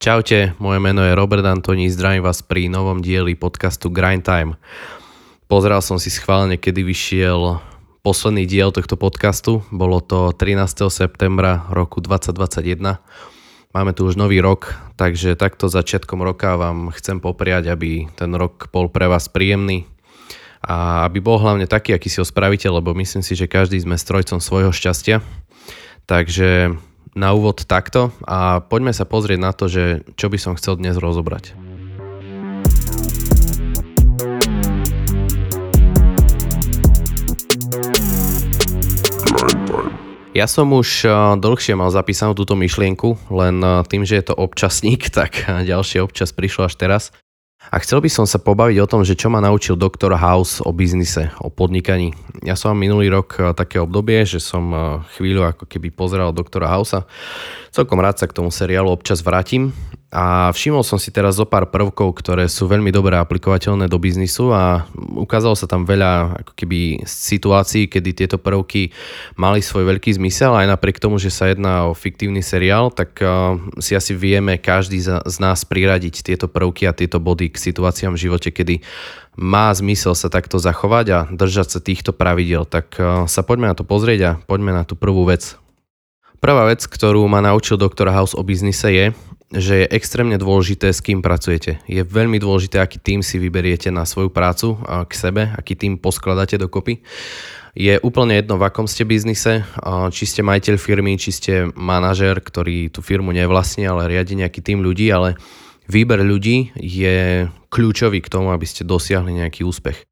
Čaute, moje meno je Robert Antoni, zdravím vás pri novom dieli podcastu Grind Time. Pozeral som si schválne, kedy vyšiel posledný diel tohto podcastu. Bolo to 13. septembra roku 2021. Máme tu už nový rok, takže takto začiatkom roka vám chcem popriať, aby ten rok bol pre vás príjemný a aby bol hlavne taký, aký si ho spravíte, lebo myslím si, že každý sme strojcom svojho šťastia. Takže na úvod takto a poďme sa pozrieť na to, že čo by som chcel dnes rozobrať. Ja som už eh, dlhšie mal zapísanú túto myšlienku, len eh, tým, že je to občasník, tak ďalšie občas prišlo až teraz. A chcel by som sa pobaviť o tom, že čo ma naučil doktor House o biznise, o podnikaní. Ja som minulý rok eh, také obdobie, že som chvíľu ako keby pozeral doktora Housea. Celkom rád sa k tomu seriálu občas vrátim a všimol som si teraz zo pár prvkov, ktoré sú veľmi dobre aplikovateľné do biznisu a ukázalo sa tam veľa ako keby situácií, kedy tieto prvky mali svoj veľký zmysel aj napriek tomu, že sa jedná o fiktívny seriál, tak uh, si asi vieme každý z, nás priradiť tieto prvky a tieto body k situáciám v živote, kedy má zmysel sa takto zachovať a držať sa týchto pravidel. Tak uh, sa poďme na to pozrieť a poďme na tú prvú vec. Prvá vec, ktorú ma naučil doktor House o biznise je, že je extrémne dôležité, s kým pracujete. Je veľmi dôležité, aký tým si vyberiete na svoju prácu k sebe, aký tým poskladáte dokopy. Je úplne jedno, v akom ste biznise, či ste majiteľ firmy, či ste manažer, ktorý tú firmu nevlastní, ale riadi nejaký tým ľudí, ale výber ľudí je kľúčový k tomu, aby ste dosiahli nejaký úspech.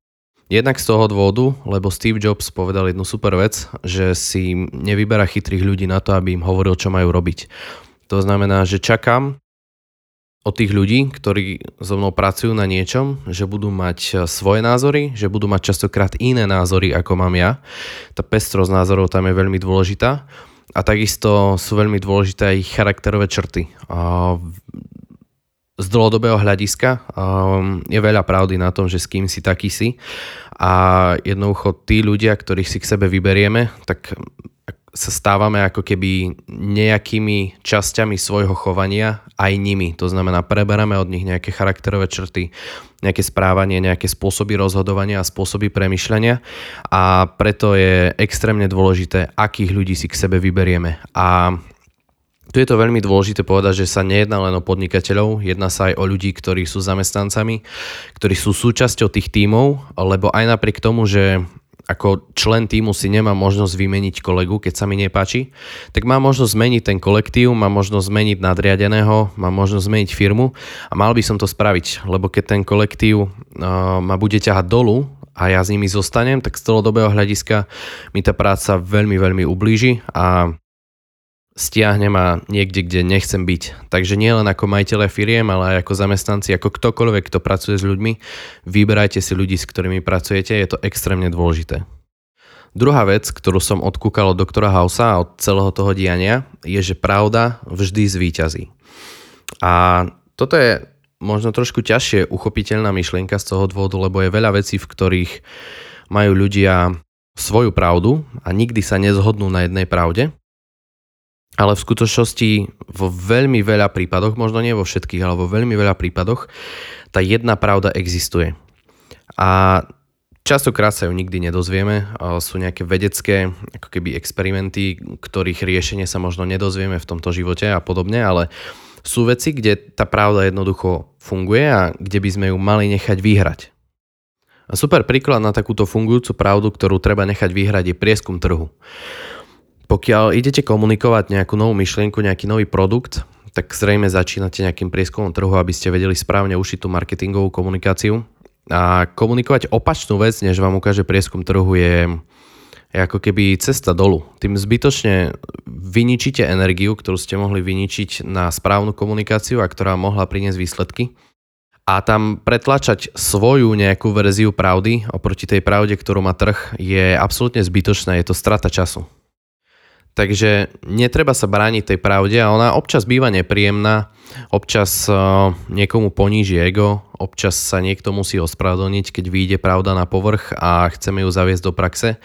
Jednak z toho dôvodu, lebo Steve Jobs povedal jednu super vec, že si nevyberá chytrých ľudí na to, aby im hovoril, čo majú robiť. To znamená, že čakám od tých ľudí, ktorí so mnou pracujú na niečom, že budú mať e, svoje názory, že budú mať častokrát iné názory, ako mám ja. Tá pestrosť názorov tam je veľmi dôležitá. A takisto sú veľmi dôležité aj charakterové črty. Z dlhodobého hľadiska je veľa pravdy na tom, že s kým si taký si. A jednoducho tí ľudia, ktorých si k sebe vyberieme, tak sa stávame ako keby nejakými časťami svojho chovania aj nimi. To znamená, preberáme od nich nejaké charakterové črty, nejaké správanie, nejaké spôsoby rozhodovania a spôsoby premyšľania a preto je extrémne dôležité, akých ľudí si k sebe vyberieme. A tu je to veľmi dôležité povedať, že sa nejedná len o podnikateľov, jedná sa aj o ľudí, ktorí sú zamestnancami, ktorí sú súčasťou tých tímov, lebo aj napriek tomu, že ako člen týmu si nemá možnosť vymeniť kolegu, keď sa mi nepáči, tak má možnosť zmeniť ten kolektív, má možnosť zmeniť nadriadeného, má možnosť zmeniť firmu a mal by som to spraviť, lebo keď ten kolektív uh, ma bude ťahať dolu a ja s nimi zostanem, tak z celodobého hľadiska mi tá práca veľmi, veľmi ublíži a stiahne ma niekde, kde nechcem byť. Takže nie len ako majiteľe firiem, ale aj ako zamestnanci, ako ktokoľvek, kto pracuje s ľuďmi, vyberajte si ľudí, s ktorými pracujete, je to extrémne dôležité. Druhá vec, ktorú som odkúkal od doktora Hausa a od celého toho diania, je, že pravda vždy zvíťazí. A toto je možno trošku ťažšie uchopiteľná myšlienka z toho dôvodu, lebo je veľa vecí, v ktorých majú ľudia svoju pravdu a nikdy sa nezhodnú na jednej pravde ale v skutočnosti vo veľmi veľa prípadoch, možno nie vo všetkých, ale vo veľmi veľa prípadoch, tá jedna pravda existuje. A častokrát sa ju nikdy nedozvieme. Sú nejaké vedecké ako keby experimenty, ktorých riešenie sa možno nedozvieme v tomto živote a podobne, ale sú veci, kde tá pravda jednoducho funguje a kde by sme ju mali nechať vyhrať. A super príklad na takúto fungujúcu pravdu, ktorú treba nechať vyhrať, je prieskum trhu. Pokiaľ idete komunikovať nejakú novú myšlienku, nejaký nový produkt, tak zrejme začínate nejakým prieskumom trhu, aby ste vedeli správne ušiť tú marketingovú komunikáciu. A komunikovať opačnú vec, než vám ukáže prieskum trhu, je, ako keby cesta dolu. Tým zbytočne vyničíte energiu, ktorú ste mohli vyničiť na správnu komunikáciu a ktorá mohla priniesť výsledky. A tam pretlačať svoju nejakú verziu pravdy oproti tej pravde, ktorú má trh, je absolútne zbytočné, je to strata času. Takže netreba sa brániť tej pravde a ona občas býva nepríjemná, občas uh, niekomu poníži ego, občas sa niekto musí ospravedlniť, keď vyjde pravda na povrch a chceme ju zaviesť do praxe,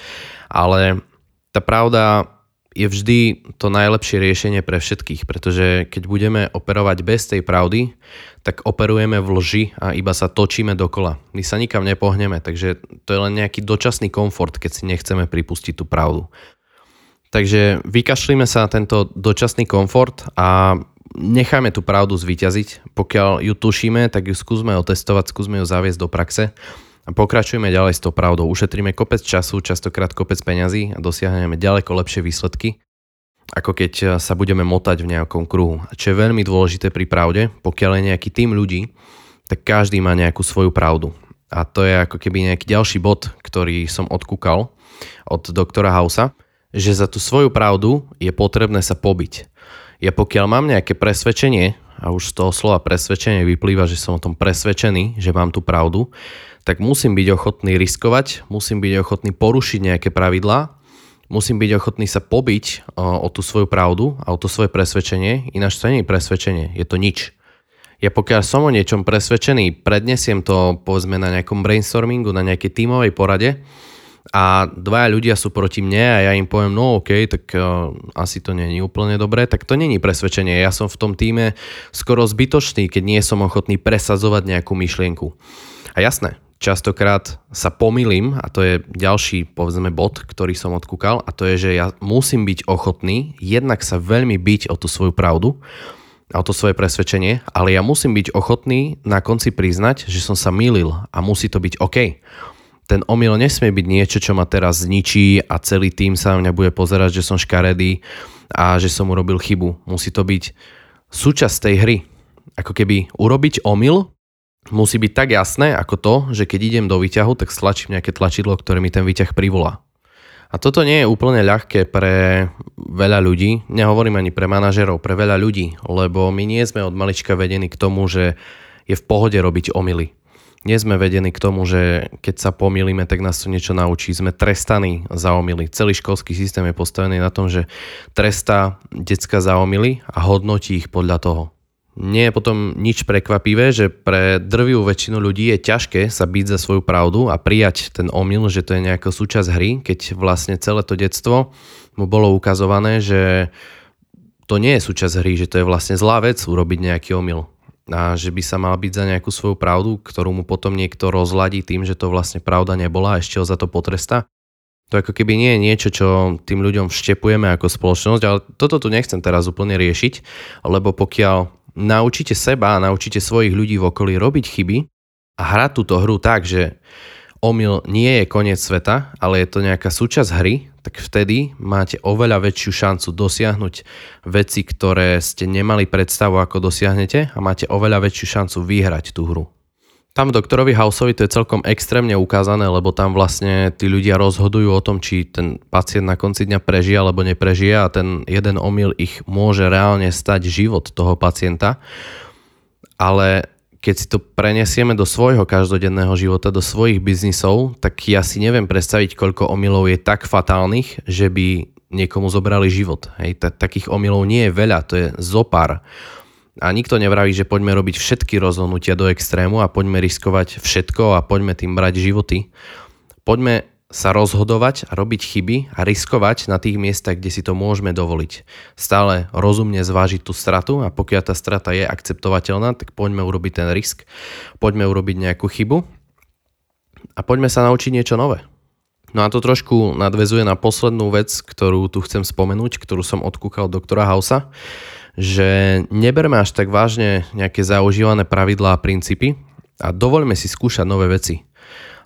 ale tá pravda je vždy to najlepšie riešenie pre všetkých, pretože keď budeme operovať bez tej pravdy, tak operujeme v lži a iba sa točíme dokola. My sa nikam nepohneme, takže to je len nejaký dočasný komfort, keď si nechceme pripustiť tú pravdu. Takže vykašlíme sa na tento dočasný komfort a nechajme tú pravdu zvíťaziť. Pokiaľ ju tušíme, tak ju skúsme otestovať, skúsme ju zaviesť do praxe a pokračujeme ďalej s tou pravdou. Ušetríme kopec času, častokrát kopec peňazí a dosiahneme ďaleko lepšie výsledky, ako keď sa budeme motať v nejakom kruhu. A čo je veľmi dôležité pri pravde, pokiaľ je nejaký tým ľudí, tak každý má nejakú svoju pravdu. A to je ako keby nejaký ďalší bod, ktorý som odkúkal od doktora Hausa, že za tú svoju pravdu je potrebné sa pobiť. Ja pokiaľ mám nejaké presvedčenie, a už z toho slova presvedčenie vyplýva, že som o tom presvedčený, že mám tú pravdu, tak musím byť ochotný riskovať, musím byť ochotný porušiť nejaké pravidlá, musím byť ochotný sa pobiť o, o tú svoju pravdu a o to svoje presvedčenie, ináč to nie je presvedčenie, je to nič. Ja pokiaľ som o niečom presvedčený, prednesiem to povedzme na nejakom brainstormingu, na nejakej tímovej porade a dvaja ľudia sú proti mne a ja im poviem, no OK, tak uh, asi to je úplne dobré, tak to není presvedčenie. Ja som v tom týme skoro zbytočný, keď nie som ochotný presadzovať nejakú myšlienku. A jasné, častokrát sa pomýlim a to je ďalší povedzme bod, ktorý som odkúkal a to je, že ja musím byť ochotný jednak sa veľmi byť o tú svoju pravdu a o to svoje presvedčenie, ale ja musím byť ochotný na konci priznať, že som sa mýlil a musí to byť OK. Ten omyl nesmie byť niečo, čo ma teraz zničí a celý tým sa na mňa bude pozerať, že som škaredý a že som urobil chybu. Musí to byť súčasť tej hry. Ako keby urobiť omyl musí byť tak jasné ako to, že keď idem do výťahu, tak stlačím nejaké tlačidlo, ktoré mi ten výťah privolá. A toto nie je úplne ľahké pre veľa ľudí, nehovorím ani pre manažerov, pre veľa ľudí, lebo my nie sme od malička vedení k tomu, že je v pohode robiť omily. Nie sme vedení k tomu, že keď sa pomýlime, tak nás to niečo naučí. Sme trestaní za omily. Celý školský systém je postavený na tom, že trestá decka za omily a hodnotí ich podľa toho. Nie je potom nič prekvapivé, že pre drvivú väčšinu ľudí je ťažké sa byť za svoju pravdu a prijať ten omyl, že to je nejaká súčasť hry, keď vlastne celé to detstvo mu bolo ukazované, že to nie je súčasť hry, že to je vlastne zlá vec urobiť nejaký omyl a že by sa mal byť za nejakú svoju pravdu, ktorú mu potom niekto rozladí tým, že to vlastne pravda nebola a ešte ho za to potresta. To ako keby nie je niečo, čo tým ľuďom vštepujeme ako spoločnosť, ale toto tu nechcem teraz úplne riešiť, lebo pokiaľ naučíte seba a naučíte svojich ľudí v okolí robiť chyby a hrať túto hru tak, že omyl nie je koniec sveta, ale je to nejaká súčasť hry, tak vtedy máte oveľa väčšiu šancu dosiahnuť veci, ktoré ste nemali predstavu, ako dosiahnete a máte oveľa väčšiu šancu vyhrať tú hru. Tam v doktorovi Houseovi to je celkom extrémne ukázané, lebo tam vlastne tí ľudia rozhodujú o tom, či ten pacient na konci dňa prežije alebo neprežije a ten jeden omyl ich môže reálne stať život toho pacienta. Ale keď si to prenesieme do svojho každodenného života, do svojich biznisov, tak ja si neviem predstaviť, koľko omylov je tak fatálnych, že by niekomu zobrali život. Hej, takých omylov nie je veľa, to je zopár. A nikto nevraví, že poďme robiť všetky rozhodnutia do extrému a poďme riskovať všetko a poďme tým brať životy. Poďme sa rozhodovať a robiť chyby a riskovať na tých miestach, kde si to môžeme dovoliť. Stále rozumne zvážiť tú stratu a pokiaľ tá strata je akceptovateľná, tak poďme urobiť ten risk, poďme urobiť nejakú chybu a poďme sa naučiť niečo nové. No a to trošku nadvezuje na poslednú vec, ktorú tu chcem spomenúť, ktorú som odkúkal doktora Hausa že neberme až tak vážne nejaké zaužívané pravidlá a princípy a dovoľme si skúšať nové veci.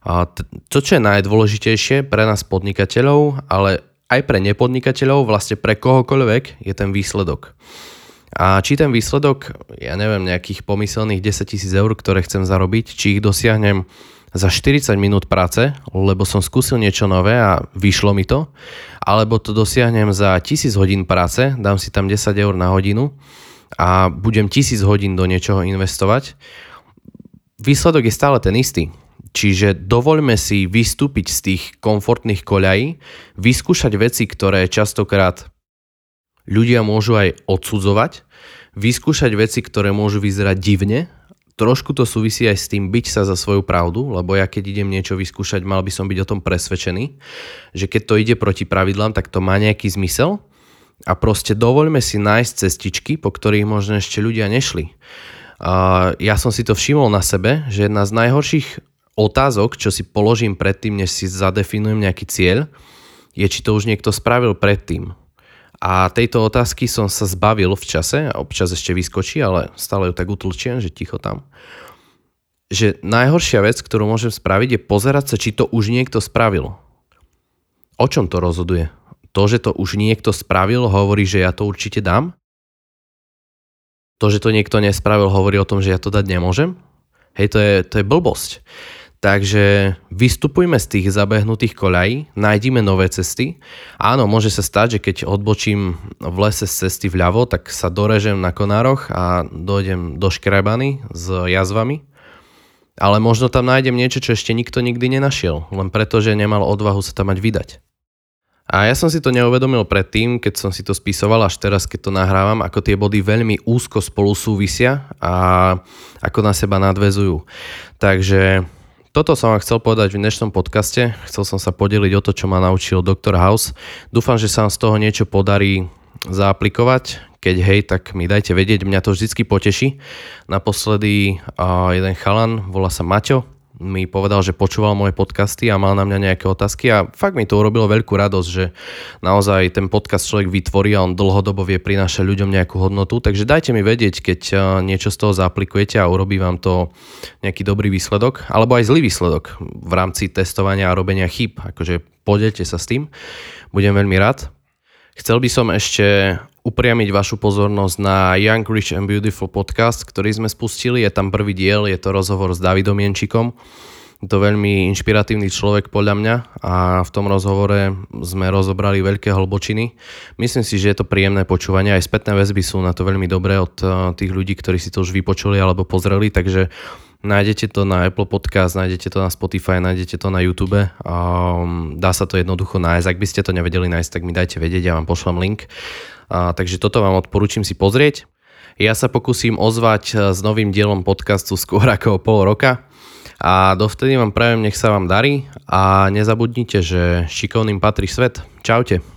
A to, čo je najdôležitejšie pre nás podnikateľov, ale aj pre nepodnikateľov, vlastne pre kohokoľvek, je ten výsledok. A či ten výsledok, ja neviem, nejakých pomyselných 10 tisíc eur, ktoré chcem zarobiť, či ich dosiahnem za 40 minút práce, lebo som skúsil niečo nové a vyšlo mi to, alebo to dosiahnem za 1000 hodín práce, dám si tam 10 eur na hodinu a budem 1000 hodín do niečoho investovať, výsledok je stále ten istý. Čiže dovoľme si vystúpiť z tých komfortných koľají, vyskúšať veci, ktoré častokrát ľudia môžu aj odsudzovať, vyskúšať veci, ktoré môžu vyzerať divne trošku to súvisí aj s tým byť sa za svoju pravdu, lebo ja keď idem niečo vyskúšať, mal by som byť o tom presvedčený, že keď to ide proti pravidlám, tak to má nejaký zmysel a proste dovoľme si nájsť cestičky, po ktorých možno ešte ľudia nešli. Ja som si to všimol na sebe, že jedna z najhorších otázok, čo si položím predtým, než si zadefinujem nejaký cieľ, je, či to už niekto spravil predtým. A tejto otázky som sa zbavil v čase, a občas ešte vyskočí, ale stále ju tak utlčiem, že ticho tam. Že najhoršia vec, ktorú môžem spraviť, je pozerať sa, či to už niekto spravil. O čom to rozhoduje? To, že to už niekto spravil, hovorí, že ja to určite dám? To, že to niekto nespravil, hovorí o tom, že ja to dať nemôžem? Hej, to je, to je blbosť. Takže vystupujme z tých zabehnutých koľají, nájdime nové cesty. Áno, môže sa stať, že keď odbočím v lese z cesty vľavo, tak sa dorežem na konároch a dojdem do škrebany s jazvami. Ale možno tam nájdem niečo, čo ešte nikto nikdy nenašiel, len preto, že nemal odvahu sa tam mať vydať. A ja som si to neuvedomil predtým, keď som si to spisoval, až teraz, keď to nahrávam, ako tie body veľmi úzko spolu súvisia a ako na seba nadvezujú. Takže toto som vám chcel povedať v dnešnom podcaste. Chcel som sa podeliť o to, čo ma naučil Dr. House. Dúfam, že sa vám z toho niečo podarí zaaplikovať. Keď hej, tak mi dajte vedieť, mňa to vždycky poteší. Naposledy jeden chalan, volá sa Maťo, mi povedal, že počúval moje podcasty a mal na mňa nejaké otázky a fakt mi to urobilo veľkú radosť, že naozaj ten podcast človek vytvorí a on dlhodobo vie prinášať ľuďom nejakú hodnotu, takže dajte mi vedieť, keď niečo z toho zaaplikujete a urobí vám to nejaký dobrý výsledok, alebo aj zlý výsledok v rámci testovania a robenia chyb, akože podelte sa s tým, budem veľmi rád. Chcel by som ešte upriamiť vašu pozornosť na Young, Rich and Beautiful podcast, ktorý sme spustili. Je tam prvý diel, je to rozhovor s Davidom Jenčikom. Je to veľmi inšpiratívny človek podľa mňa a v tom rozhovore sme rozobrali veľké hlbočiny. Myslím si, že je to príjemné počúvanie, aj spätné väzby sú na to veľmi dobré od eh, tých ľudí, ktorí si to už vypočuli alebo pozreli, takže Nájdete to na Apple Podcast, nájdete to na Spotify, nájdete to na YouTube. Um, dá sa to jednoducho nájsť. Ak by ste to nevedeli nájsť, tak mi dajte vedieť, ja vám pošlem link. A, takže toto vám odporúčam si pozrieť. Ja sa pokúsim ozvať e, s novým dielom podcastu skôr ako o pol roka. A dovtedy vám prajem, nech sa vám darí a nezabudnite, že šikovným patrí svet. Čaute.